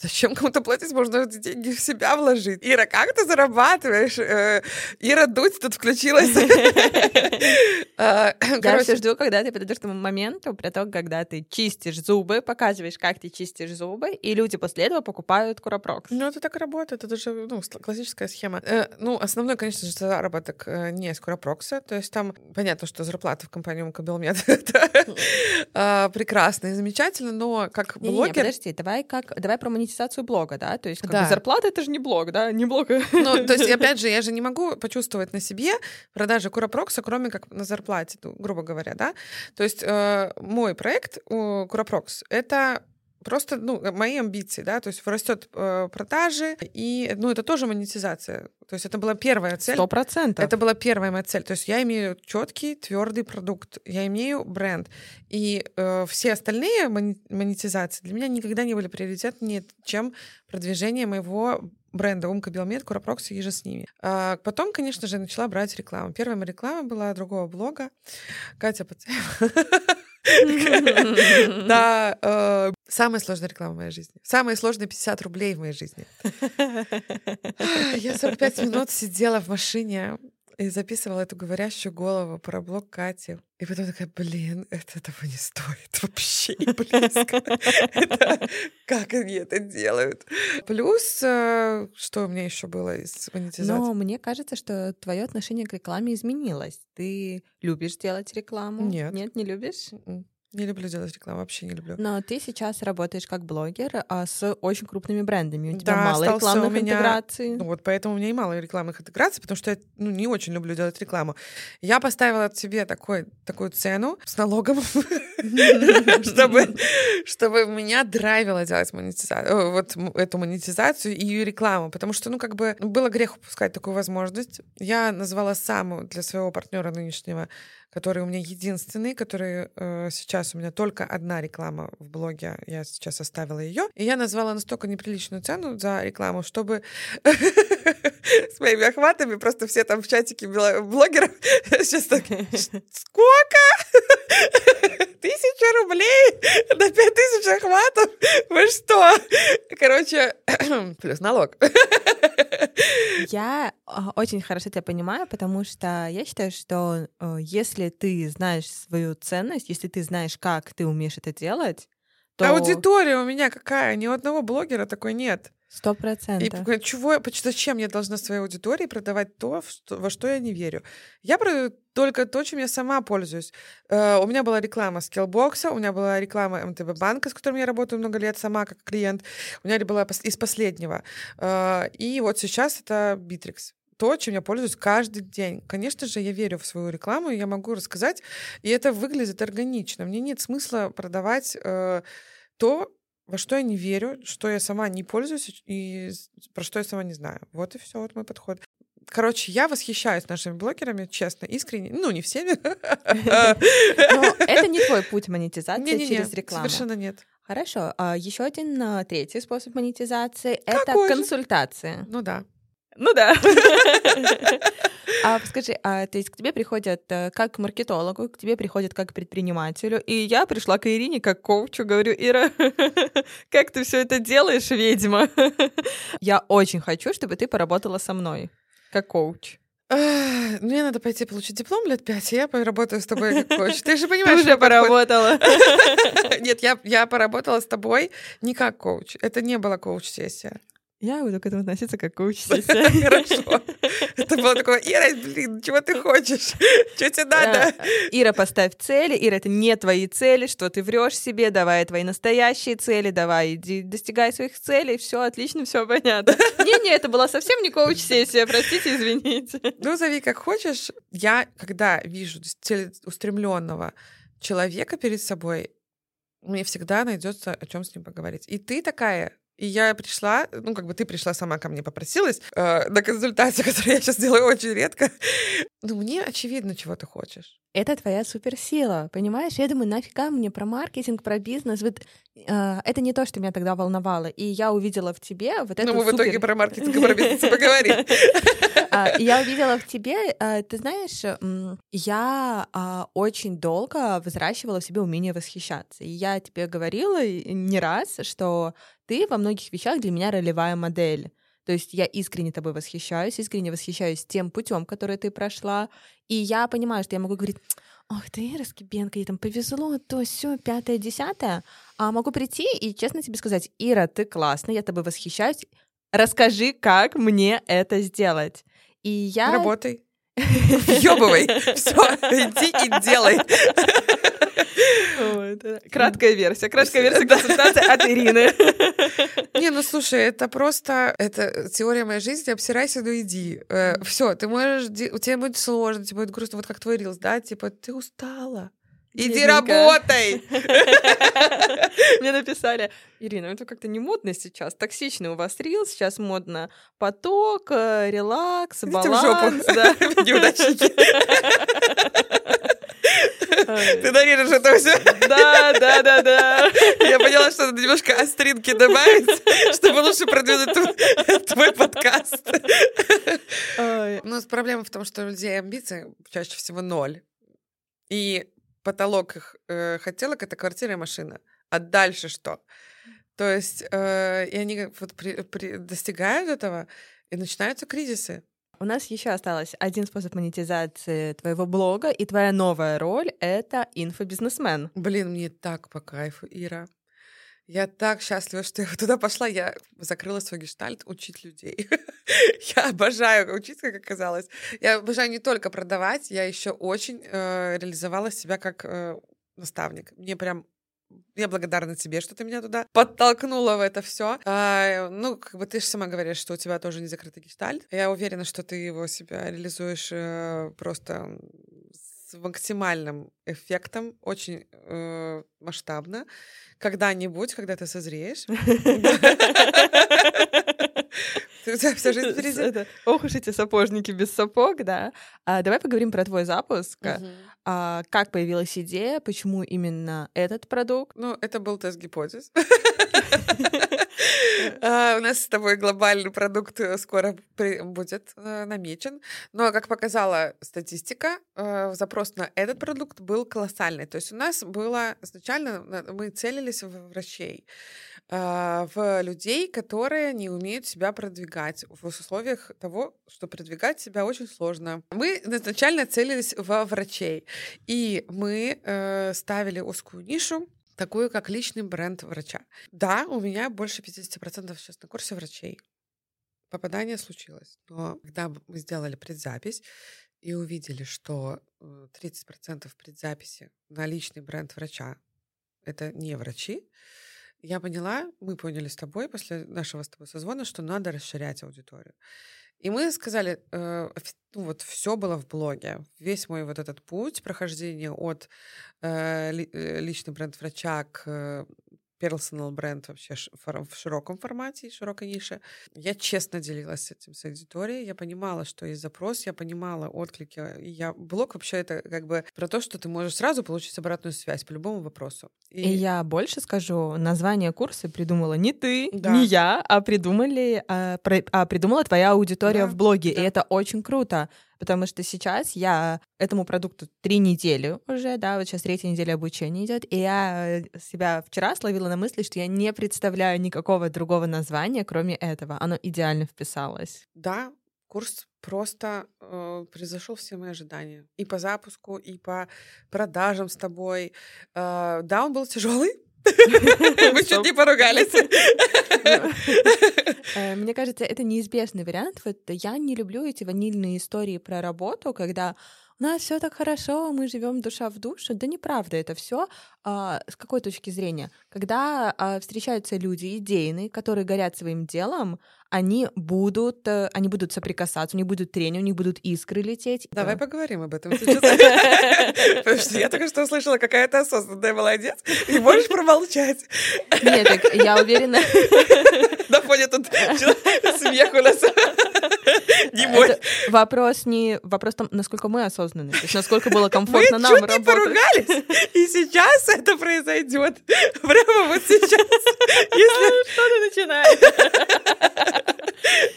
Зачем кому-то платить? Можно эти деньги в себя вложить. Ира, как ты зарабатываешь? Э, Ира Дудь тут включилась. А, Я все жду, когда ты подойдешь к тому моменту, при том, когда ты чистишь зубы, показываешь, как ты чистишь зубы, и люди после этого покупают куропрокс. Ну, это так работает. Это же ну, классическая схема. Э, ну, основной, конечно же, заработок э, не с куропрокса. То есть там понятно, что зарплата в компании Мкабелмед а, прекрасно и замечательно, но как блогер... Подожди, давай как... Давай про монетизацию блога, да? То есть как да. бы зарплата — это же не блог, да? Не блог. Ну, то есть, опять же, я же не могу почувствовать на себе продажи Куропрокса, кроме как на зарплате, ну, грубо говоря, да? То есть э, мой проект э, Куропрокс — это просто ну, мои амбиции, да, то есть растет э, продажи, и, ну, это тоже монетизация. То есть это была первая цель. Сто процентов. Это была первая моя цель. То есть я имею четкий, твердый продукт, я имею бренд. И э, все остальные монетизации для меня никогда не были приоритетнее, чем продвижение моего бренды Умка, Белмед, Курапрокс и же с ними. А потом, конечно же, начала брать рекламу. Первая моя реклама была другого блога. Катя Пацаева. Да, э, самая сложная реклама в моей жизни. Самые сложные 50 рублей в моей жизни. Я 45 минут сидела в машине и записывала эту говорящую голову про блог Кати. И потом такая, блин, это того не стоит вообще не близко. Как они это делают? Плюс, э, что у меня еще было из монетизации? Но мне кажется, что твое отношение к рекламе изменилось. Ты любишь делать рекламу? Нет. Нет, не любишь? Не люблю делать рекламу, вообще не люблю. Но ты сейчас работаешь как блогер а с очень крупными брендами. У тебя Да, мало рекламных у меня- интеграций. Ну вот поэтому у меня и мало рекламных интеграций, потому что я ну, не очень люблю делать рекламу. Я поставила себе такой, такую цену с налогом, чтобы, чтобы меня драйвило делать монетизацию, вот м- эту монетизацию и рекламу, потому что, ну, как бы было грех упускать такую возможность. Я назвала саму для своего партнера нынешнего, который у меня единственный, который э, сейчас у меня только одна реклама в блоге, я сейчас оставила ее, и я назвала настолько неприличную цену за рекламу, чтобы с моими охватами просто все там в чатике блогеров сейчас так сколько? Тысяча рублей на пять тысяч охватов? Вы что? Короче, плюс налог. Я а, очень хорошо тебя понимаю, потому что я считаю, что э, если ты знаешь свою ценность, если ты знаешь, как ты умеешь это делать, то Аудитория у меня какая? Ни у одного блогера такой нет. Сто И процентов. пока- чего, зачем я должна своей аудитории продавать то, во что я не верю? Я продаю только то, чем я сама пользуюсь. Э, у меня была реклама Skillbox, у меня была реклама МТБ банка, с которым я работаю много лет сама как клиент. У меня была из последнего. Э, и вот сейчас это Bittrex то, чем я пользуюсь каждый день. Конечно же, я верю в свою рекламу, и я могу рассказать, и это выглядит органично. Мне нет смысла продавать э, то, во что я не верю, что я сама не пользуюсь и про что я сама не знаю. Вот и все, вот мой подход. Короче, я восхищаюсь нашими блогерами, честно, искренне. Ну, не всеми. Но это не твой путь монетизации через рекламу. Совершенно нет. Хорошо. А еще один а, третий способ монетизации это консультации. Ну да. Ну да. А скажи, а то есть к тебе приходят э, как к маркетологу, к тебе приходят как к предпринимателю, и я пришла к Ирине как коучу, говорю, Ира, как ты все это делаешь, ведьма? Я очень хочу, чтобы ты поработала со мной как коуч. Мне надо пойти получить диплом лет пять, и я поработаю с тобой как коуч. Ты же Ты понимаешь, уже мой подход. поработала. Нет, я, я поработала с тобой не как коуч. Это не была коуч-сессия. Я буду к этому относиться как коуч-сессия. Хорошо. Это было такое, Ира, блин, чего ты хочешь? Что тебе надо? Ира, поставь цели. Ира, это не твои цели, что ты врешь себе, давай твои настоящие цели, давай иди достигай своих целей, все отлично, все понятно. Не-не, это была совсем не коуч-сессия, простите, извините. Ну, зови как хочешь. Я, когда вижу целеустремленного человека перед собой, мне всегда найдется о чем с ним поговорить. И ты такая. И я пришла, ну, как бы ты пришла сама ко мне, попросилась э, на консультацию, которую я сейчас делаю очень редко. Ну, мне очевидно, чего ты хочешь. Это твоя суперсила, понимаешь? Я думаю, нафига мне про маркетинг, про бизнес? Вот э, это не то, что меня тогда волновало. И я увидела в тебе вот это Ну, мы в итоге про маркетинг и про бизнес поговорим. А, Я увидела в тебе, а, ты знаешь, я а, очень долго взращивала в себе умение восхищаться. И я тебе говорила и не раз, что ты во многих вещах для меня ролевая модель. То есть я искренне тобой восхищаюсь, искренне восхищаюсь тем путем, который ты прошла. И я понимаю, что я могу говорить, ох ты, Ира Скибенко, ей там повезло, то все, пятое, десятое. А могу прийти и честно тебе сказать, Ира, ты классная, я тобой восхищаюсь. Расскажи, как мне это сделать. И я... Работай. Въебывай. Все, иди и делай. Вот, э, Краткая версия. Краткая версия консультации от Ирины. Не, ну слушай, это просто это теория моей жизни. Обсирайся, ну иди. Все, ты можешь, у тебя будет сложно, тебе будет грустно, вот как твой рилс, да, типа ты устала. Иди работай. Мне написали, Ирина, это как-то не модно сейчас, токсичный у вас рил, сейчас модно поток, э, релакс, баланс. неудачники. Ты нарежешь это все? Да, да, да, да. Я поняла, что надо немножко остринки добавить, чтобы лучше продвинуть твой подкаст. Ну, проблема в том, что у людей амбиции чаще всего ноль. И потолок их э, хотелок — это квартира и машина. А дальше что? То есть, э, и они вот при, при, достигают этого, и начинаются кризисы. У нас еще осталось один способ монетизации твоего блога, и твоя новая роль — это инфобизнесмен. Блин, мне так по кайфу, Ира. Я так счастлива, что я туда пошла. Я закрыла свой гештальт учить людей. я обожаю учить, как оказалось. Я обожаю не только продавать, я еще очень э, реализовала себя как э, наставник. Мне прям я благодарна тебе, что ты меня туда подтолкнула в это все. А, ну, как бы ты же сама говоришь, что у тебя тоже не закрытый гештальт. Я уверена, что ты его себя реализуешь э, просто с максимальным эффектом, очень э, масштабно. Когда-нибудь, когда ты созреешь. Вся жизнь впереди. Ох уж эти сапожники без сапог, да. А, давай поговорим про твой запуск. А, как появилась идея, почему именно этот продукт? Ну, это был тест гипотез. А, у нас с тобой глобальный продукт э, скоро будет э, намечен. Но, как показала статистика, э, запрос на этот продукт был колоссальный. То есть у нас было изначально, мы целились в врачей. А, в людей, которые не умеют себя продвигать в условиях того, что продвигать себя очень сложно. Мы изначально целились во врачей, и мы ставили узкую нишу, такую как личный бренд врача. Да, у меня больше 50% сейчас на курсе врачей. Попадание случилось. Но когда мы сделали предзапись и увидели, что 30% э, предзаписи на личный бренд врача — это не врачи, я поняла, мы поняли с тобой после нашего с тобой созвона, что надо расширять аудиторию. И мы сказали, э, ну вот все было в блоге. Весь мой вот этот путь прохождения от э, э, личный бренд врача к personal бренд вообще в широком формате, широкой нише. Я честно делилась этим с аудиторией, я понимала, что есть запрос, я понимала отклики. И я... Блог вообще это как бы про то, что ты можешь сразу получить обратную связь по любому вопросу. И, и я больше скажу, название курса придумала не ты, да. не я, а придумали, а, про, а придумала твоя аудитория да, в блоге, да. и это очень круто потому что сейчас я этому продукту три недели уже, да, вот сейчас третья неделя обучения идет, и я э, себя вчера словила на мысли, что я не представляю никакого другого названия, кроме этого. Оно идеально вписалось. Да, курс просто э, превзошел все мои ожидания. И по запуску, и по продажам с тобой. Э, да, он был тяжелый, мы чуть не поругались. Э, мне кажется, это неизбежный вариант. Вот я не люблю эти ванильные истории про работу, когда у нас все так хорошо, мы живем душа в душу. Да неправда это все. А, с какой точки зрения? Когда а, встречаются люди идейные, которые горят своим делом, они будут, э, они будут соприкасаться, у них будут трения, у них будут искры лететь. Давай поговорим об этом сейчас. Потому что я только что услышала, какая то осознанная молодец, и можешь промолчать. Нет, так я уверена. На фоне тут смех у нас. Не мой. Вопрос не вопрос там, насколько мы осознанны, то есть насколько было комфортно нам работать. Мы поругались, и сейчас это произойдет. Прямо вот сейчас. Если... Что ты начинаешь?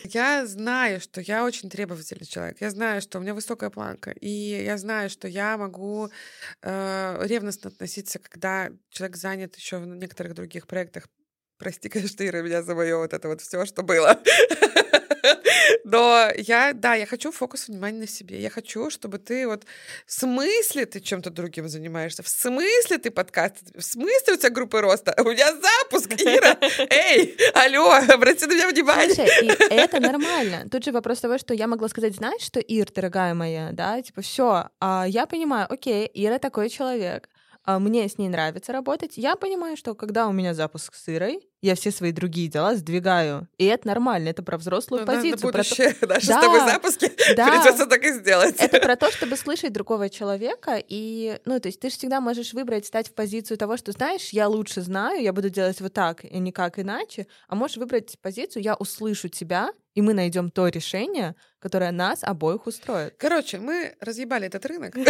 Я знаю, что я очень требовательный человек. Я знаю, что у меня высокая планка. И я знаю, что я могу э, ревностно относиться, когда человек занят еще в некоторых других проектах. Прости, конечно, Ира, меня за мое вот это вот все, что было. Но я, да, я хочу фокус внимания на себе. Я хочу, чтобы ты вот... В смысле ты чем-то другим занимаешься? В смысле ты подкаст? В смысле у тебя группы роста? У меня запуск, Ира! Эй, алло, обрати на меня внимание. Слушай, и это нормально. Тут же вопрос того, что я могла сказать, знаешь, что, Ир, дорогая моя, да, типа, все, а я понимаю, окей, Ира такой человек, мне с ней нравится работать. Я понимаю, что когда у меня запуск с Ирой, я все свои другие дела сдвигаю. И это нормально, это про взрослую Ну, позицию. На про то- будущее, наши Да, с тобой запуски да. придется так и сделать. Это про то, чтобы слышать другого человека. И, ну, то есть ты же всегда можешь выбрать, стать в позицию того, что, знаешь, я лучше знаю, я буду делать вот так и никак иначе. А можешь выбрать позицию, я услышу тебя, и мы найдем то решение, которое нас обоих устроит. Короче, мы разъебали этот рынок.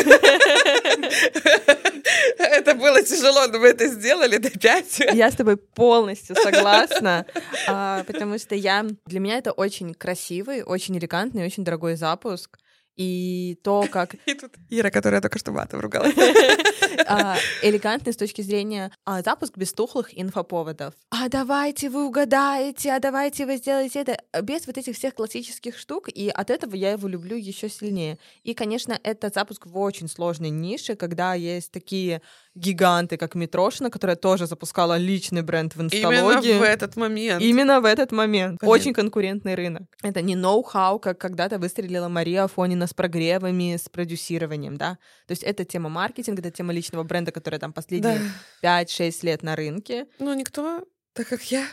Это было тяжело, но мы это сделали до пять. Я с тобой полностью согласна, а, потому что я для меня это очень красивый, очень элегантный, очень дорогой запуск. И то, как И тут Ира, которая только что матом ругалась. а, элегантный с точки зрения а, запуск без тухлых инфоповодов. А давайте вы угадаете, а давайте вы сделаете это. Без вот этих всех классических штук, и от этого я его люблю еще сильнее. И, конечно, это запуск в очень сложной нише, когда есть такие гиганты, как Митрошина, которая тоже запускала личный бренд в инсталогии. Именно в этот момент. Именно в этот момент. Очень конкурентный рынок. Это не ноу-хау, как когда-то выстрелила Мария Афонина с прогревами, с продюсированием, да. То есть это тема маркетинга, это тема личного бренда, которая там последние Да. 5-6 лет на рынке. Ну, никто, так как я,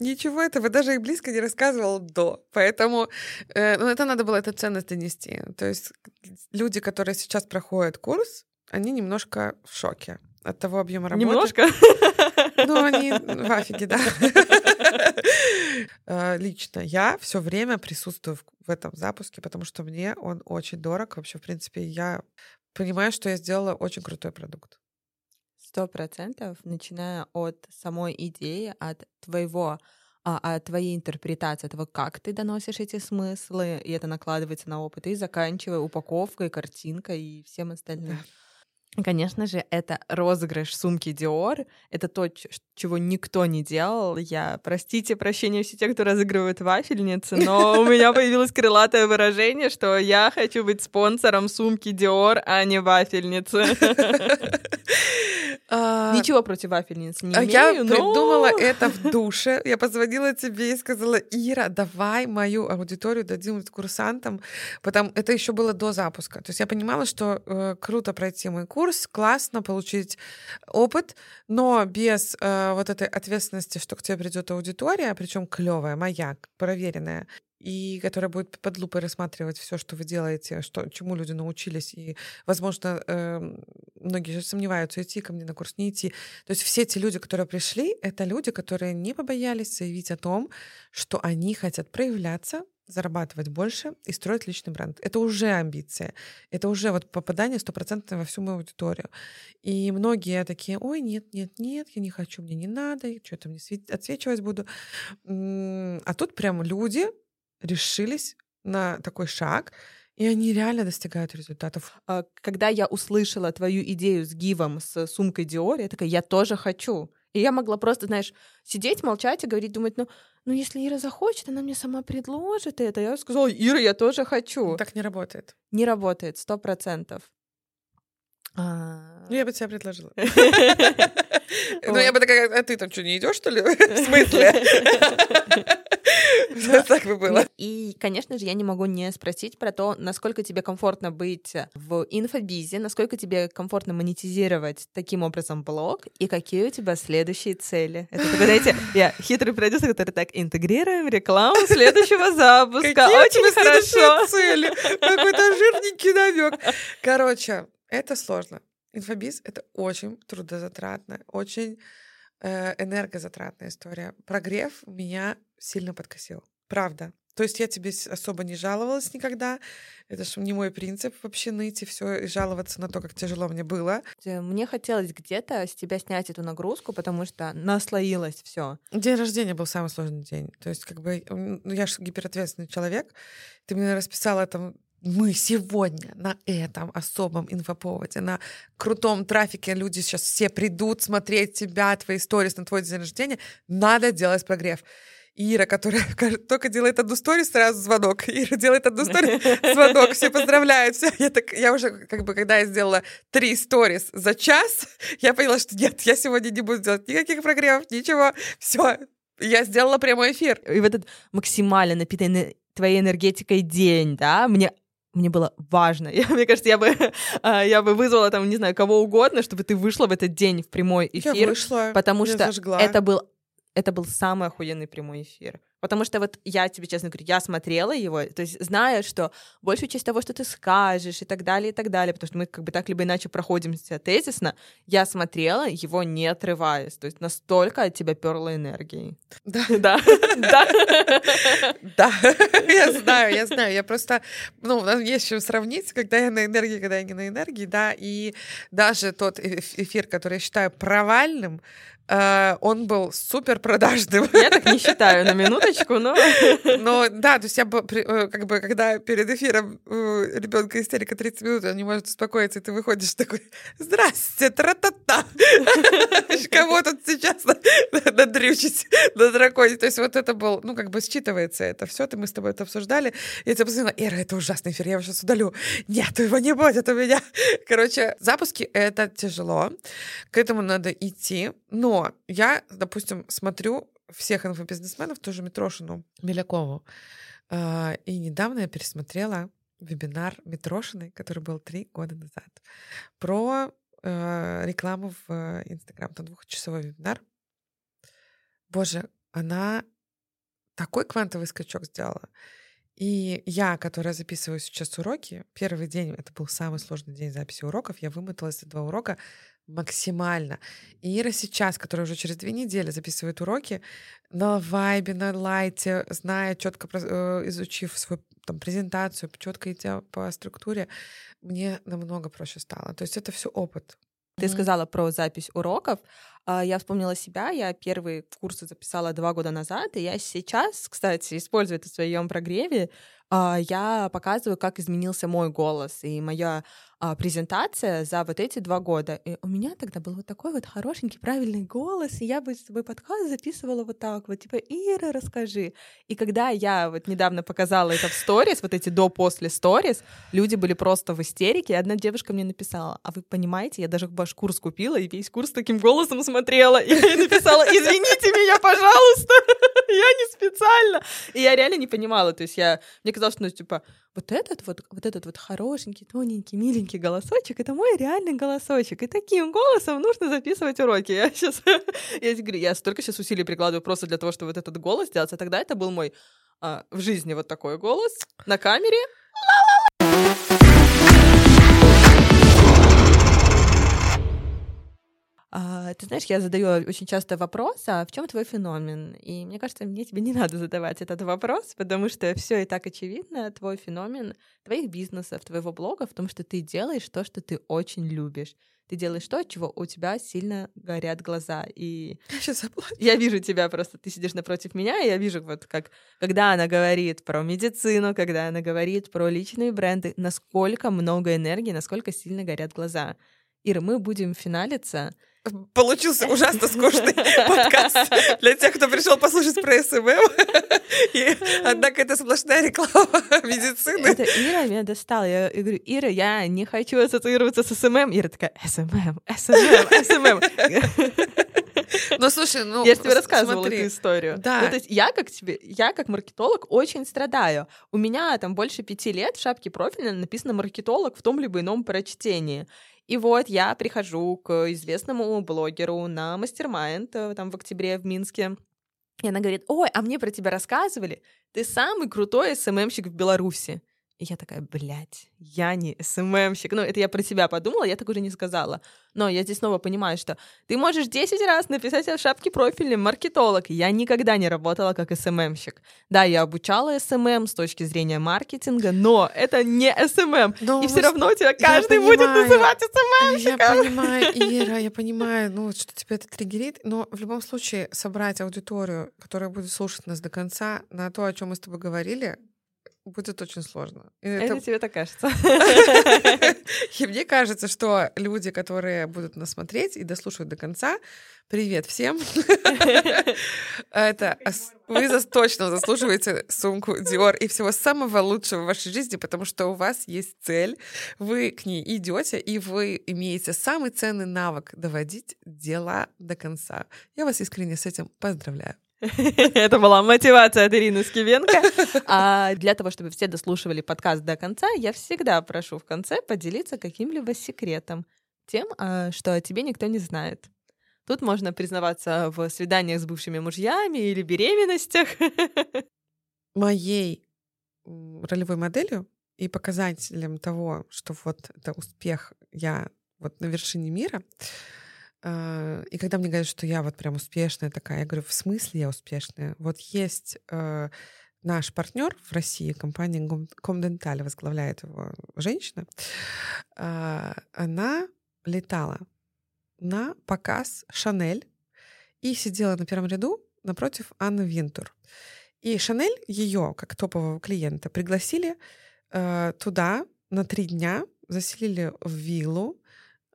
ничего этого даже и близко не рассказывал до. Поэтому э, ну, это надо было эту ценность донести. То есть люди, которые сейчас проходят курс, они немножко в шоке от того объема работы. Немножко. Ну, они в афиге, да. Э, Лично я все время присутствую в- этом запуске, потому что мне он очень дорог. Вообще, в принципе, я понимаю, что я сделала очень крутой продукт. Сто процентов, начиная от самой идеи, от твоего а, от твоей интерпретации того, как ты доносишь эти смыслы, и это накладывается на опыт, и заканчивая упаковкой, картинкой и всем остальным. И, Конечно же, это розыгрыш сумки Dior. Это то, чего никто не делал. Я, простите, прощения все те, кто разыгрывает вафельницы, но у меня появилось крылатое выражение, что я хочу быть спонсором сумки Dior, а не вафельницы. А, Ничего против вафельниц не А имею, я но- придумала это в душе. Я позвонила тебе и сказала, Ира, давай мою аудиторию дадим курсантам. Потом это еще было до запуска. То есть я понимала, что э, круто пройти мой курс, классно получить опыт, но без э, вот этой ответственности, что к тебе придет аудитория, причем клевая, моя, проверенная, и которая будет под лупой рассматривать все, что вы делаете, что, чему люди научились. И, возможно, эм, многие же сомневаются, идти ко мне на курс, не идти. То есть все те люди, которые пришли, это люди, которые не побоялись заявить о том, что они хотят проявляться, зарабатывать больше и строить личный бренд. Это уже амбиция. Это уже вот попадание стопроцентное во всю мою аудиторию. И многие такие, ой, нет, нет, нет, я не хочу, мне не надо, что там не свет- отсвечивать буду. А тут прям люди решились на такой шаг, и они реально достигают результатов. А, Когда я услышала твою идею с гивом, с сумкой Dior, я такая, я тоже хочу. И я могла просто, знаешь, сидеть, молчать и говорить, думать, ну, ну если Ира захочет, она мне сама предложит это. Я сказала, Ира, я тоже хочу. Так не работает. Не работает, сто процентов. А, Ну, я бы тебя предложила. Ну, я бы такая, а ты там что, не идешь, что ли? В смысле? Так бы было. И, конечно же, я не могу не спросить про то, насколько тебе комфортно быть в инфобизе, насколько тебе комфортно монетизировать таким образом блог, и какие у тебя следующие цели. Это знаете, я хитрый продюсер, который так интегрируем рекламу следующего запуска. Какие Очень хорошо. цели? Какой-то жирненький намек. Короче, это сложно. Инфобиз — это очень трудозатратная, очень энергозатратная история. Прогрев меня сильно подкосил. Правда. То есть я тебе особо не жаловалась никогда. Это же не мой принцип вообще ныть и все, и жаловаться на то, как тяжело мне было. Э, Мне хотелось где-то с тебя снять эту нагрузку, потому что наслоилось все. День рождения был самый сложный день. То есть, как бы, я же гиперответственный человек. Ты мне расписала там мы сегодня на этом особом инфоповоде, на крутом трафике, люди сейчас все придут смотреть тебя, твои сторис на твой день рождения, надо делать прогрев. Ира, которая только делает одну сторис, сразу звонок. Ира делает одну сторис, звонок, все поздравляют. Всё. Я, так, я уже, как бы, когда я сделала три сторис за час, я поняла, что нет, я сегодня не буду делать никаких прогревов, ничего. Все, я сделала прямой эфир. И в этот максимально напитанный твоей энергетикой день, да, мне мне было важно. Я, мне кажется, я бы, а, я бы вызвала там, не знаю, кого угодно, чтобы ты вышла в этот день в прямой Я эфир, вышла, потому я что зажгла. это был это был самый охуенный прямой эфир. Потому что вот я тебе честно говорю, я смотрела его, то есть зная, что большую часть того, что ты скажешь и так далее, и так далее, потому что мы как бы так либо иначе проходимся тезисно, я смотрела его не отрываясь, то есть настолько от тебя перла энергией. Да. Да. Да. Да, я знаю, я знаю. Я просто, ну, у нас есть чем сравнить, когда я на энергии, когда я не на энергии, да, и даже тот эфир, который я считаю провальным, он был супер продажным. Я так не считаю на минуточку, но... Но да, то есть я э, как бы, когда перед эфиром ребенка истерика 30 минут, он не может успокоиться, и ты выходишь такой, здрасте, тра-та-та. Кого тут сейчас надрючить, надраконить? То есть вот это был, ну, как бы считывается это все, ты мы с тобой это обсуждали. Я тебе позвонила, Ира, это ужасный эфир, я его сейчас удалю. Нет, его не будет у меня. Короче, запуски — это тяжело, к этому надо идти, но я, допустим, смотрю всех инфобизнесменов, тоже Митрошину Белякову, а, и недавно я пересмотрела вебинар Митрошиной, который был три года назад, про э, рекламу в Инстаграм. Там двухчасовой вебинар. Боже, она такой квантовый скачок сделала. И я, которая записываю сейчас уроки, первый день, это был самый сложный день записи уроков, я вымоталась за два урока максимально. И Ира сейчас, которая уже через две недели записывает уроки, на вайбе, на лайте, зная, четко э, изучив свою там, презентацию, четко идя по структуре, мне намного проще стало. То есть это все опыт. Ты mm-hmm. сказала про запись уроков. А, я вспомнила себя, я первые курсы записала два года назад, и я сейчас, кстати, использую это в своем прогреве, а, я показываю, как изменился мой голос и моя а, презентация за вот эти два года. И у меня тогда был вот такой вот хорошенький, правильный голос, и я бы с тобой подкаст записывала вот так вот, типа, Ира, расскажи. И когда я вот недавно показала это в сторис, вот эти до-после сторис, люди были просто в истерике, и одна девушка мне написала, а вы понимаете, я даже ваш курс купила, и весь курс таким голосом смотрела, и я написала, извините меня, пожалуйста, я не специально. И я реально не понимала, то есть я, мне казалось, что, ну, типа, вот этот вот, вот этот вот хорошенький, тоненький, миленький голосочек, это мой реальный голосочек. И таким голосом нужно записывать уроки. Я сейчас, я говорю, я столько сейчас усилий прикладываю просто для того, чтобы вот этот голос сделать. А тогда это был мой а, в жизни вот такой голос на камере. А, ты знаешь, я задаю очень часто вопрос, а в чем твой феномен? И мне кажется, мне тебе не надо задавать этот вопрос, потому что все и так очевидно. Твой феномен твоих бизнесов, твоего блога в том, что ты делаешь то, что ты очень любишь. Ты делаешь то, от чего у тебя сильно горят глаза. И Сейчас я вижу тебя просто, ты сидишь напротив меня, и я вижу, вот как, когда она говорит про медицину, когда она говорит про личные бренды, насколько много энергии, насколько сильно горят глаза. Ира, мы будем финалиться Получился ужасно скучный подкаст для тех, кто пришел послушать про SMM. И, однако это сплошная реклама медицины. Это Ира меня достала. Я, говорю, Ира, я не хочу ассоциироваться с SMM. Ира такая, SMM, SMM, SMM. Ну, слушай, ну... Я тебе рассказывала смотри. эту историю. Да. Ну, то есть я как тебе, я как маркетолог очень страдаю. У меня там больше пяти лет в шапке профиля написано маркетолог в том либо ином прочтении. И вот я прихожу к известному блогеру на мастер-майнд э, там в октябре в Минске. И она говорит, ой, а мне про тебя рассказывали, ты самый крутой СММщик в Беларуси. И я такая, блядь, я не СММщик. Ну, это я про себя подумала, я так уже не сказала. Но я здесь снова понимаю, что ты можешь 10 раз написать в шапке профиля маркетолог. Я никогда не работала как SMM щик. Да, я обучала SMM с точки зрения маркетинга, но это не SMM. Но и все равно тебя каждый будет называть SMM щиком. Я понимаю, Ира, я понимаю, ну, что тебя это триггерит, но в любом случае собрать аудиторию, которая будет слушать нас до конца на то, о чем мы с тобой говорили, будет очень сложно. И это... это тебе так кажется. И мне кажется, что люди, которые будут нас смотреть и дослушают до конца, привет всем. Это вы точно заслуживаете сумку Dior и всего самого лучшего в вашей жизни, потому что у вас есть цель, вы к ней идете, и вы имеете самый ценный навык доводить дела до конца. Я вас искренне с этим поздравляю. Это была мотивация от Ирины Скивенко. А для того, чтобы все дослушивали подкаст до конца, я всегда прошу в конце поделиться каким-либо секретом, тем, а, что о тебе никто не знает. Тут можно признаваться в свиданиях с бывшими мужьями или беременностях. Моей ролевой моделью и показателем того, что вот это успех, я вот на вершине мира, и когда мне говорят, что я вот прям успешная такая, я говорю, в смысле я успешная? Вот есть э, наш партнер в России, компания Комденталь, возглавляет его женщина, э, она летала на показ Шанель и сидела на первом ряду напротив Анны Винтур. И Шанель ее, как топового клиента, пригласили э, туда на три дня, заселили в виллу,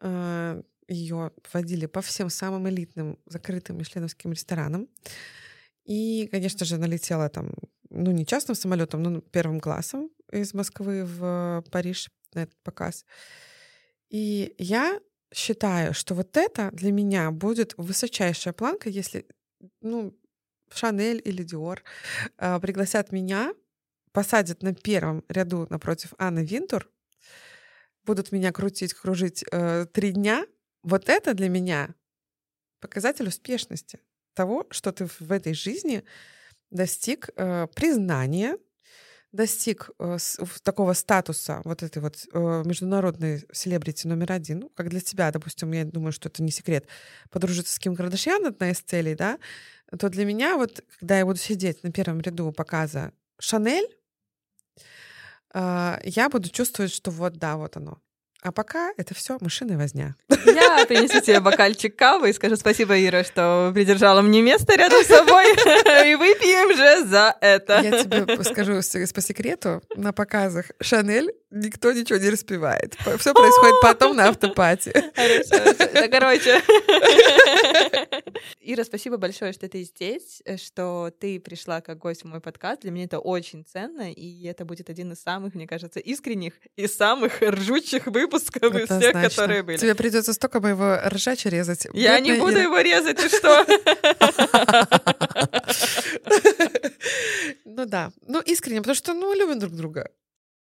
э, ее водили по всем самым элитным закрытым мишленовским ресторанам. И, конечно же, налетела там, ну, не частным самолетом, но первым классом из Москвы в Париж на этот показ. И я считаю, что вот это для меня будет высочайшая планка, если, ну, Шанель или Диор э, пригласят меня, посадят на первом ряду напротив Анны Винтур, будут меня крутить, кружить э, три дня, вот это для меня показатель успешности того, что ты в этой жизни достиг э, признания, достиг э, с, такого статуса вот этой вот э, международной селебрити номер один, ну, как для тебя, допустим, я думаю, что это не секрет, подружиться с Ким Кардашьян — одна из целей, да, то для меня вот, когда я буду сидеть на первом ряду показа Шанель, э, я буду чувствовать, что вот, да, вот оно. А пока это все мышиная возня. Я принесу тебе бокальчик кавы и скажу спасибо, Ира, что придержала мне место рядом с собой. И выпьем же за это. Я тебе скажу по секрету, на показах Шанель никто ничего не распевает. Все происходит потом на автопате. Хорошо. Короче. Ира, спасибо большое, что ты здесь, э, что ты пришла как гость в мой подкаст. Для меня это очень ценно, и это будет один из самых, мне кажется, искренних и самых ржучих выпусков из всех, которые были. Тебе придется столько моего ржача резать. Я не буду его резать, ты что? Ну да, ну искренне, потому что ну любим друг друга.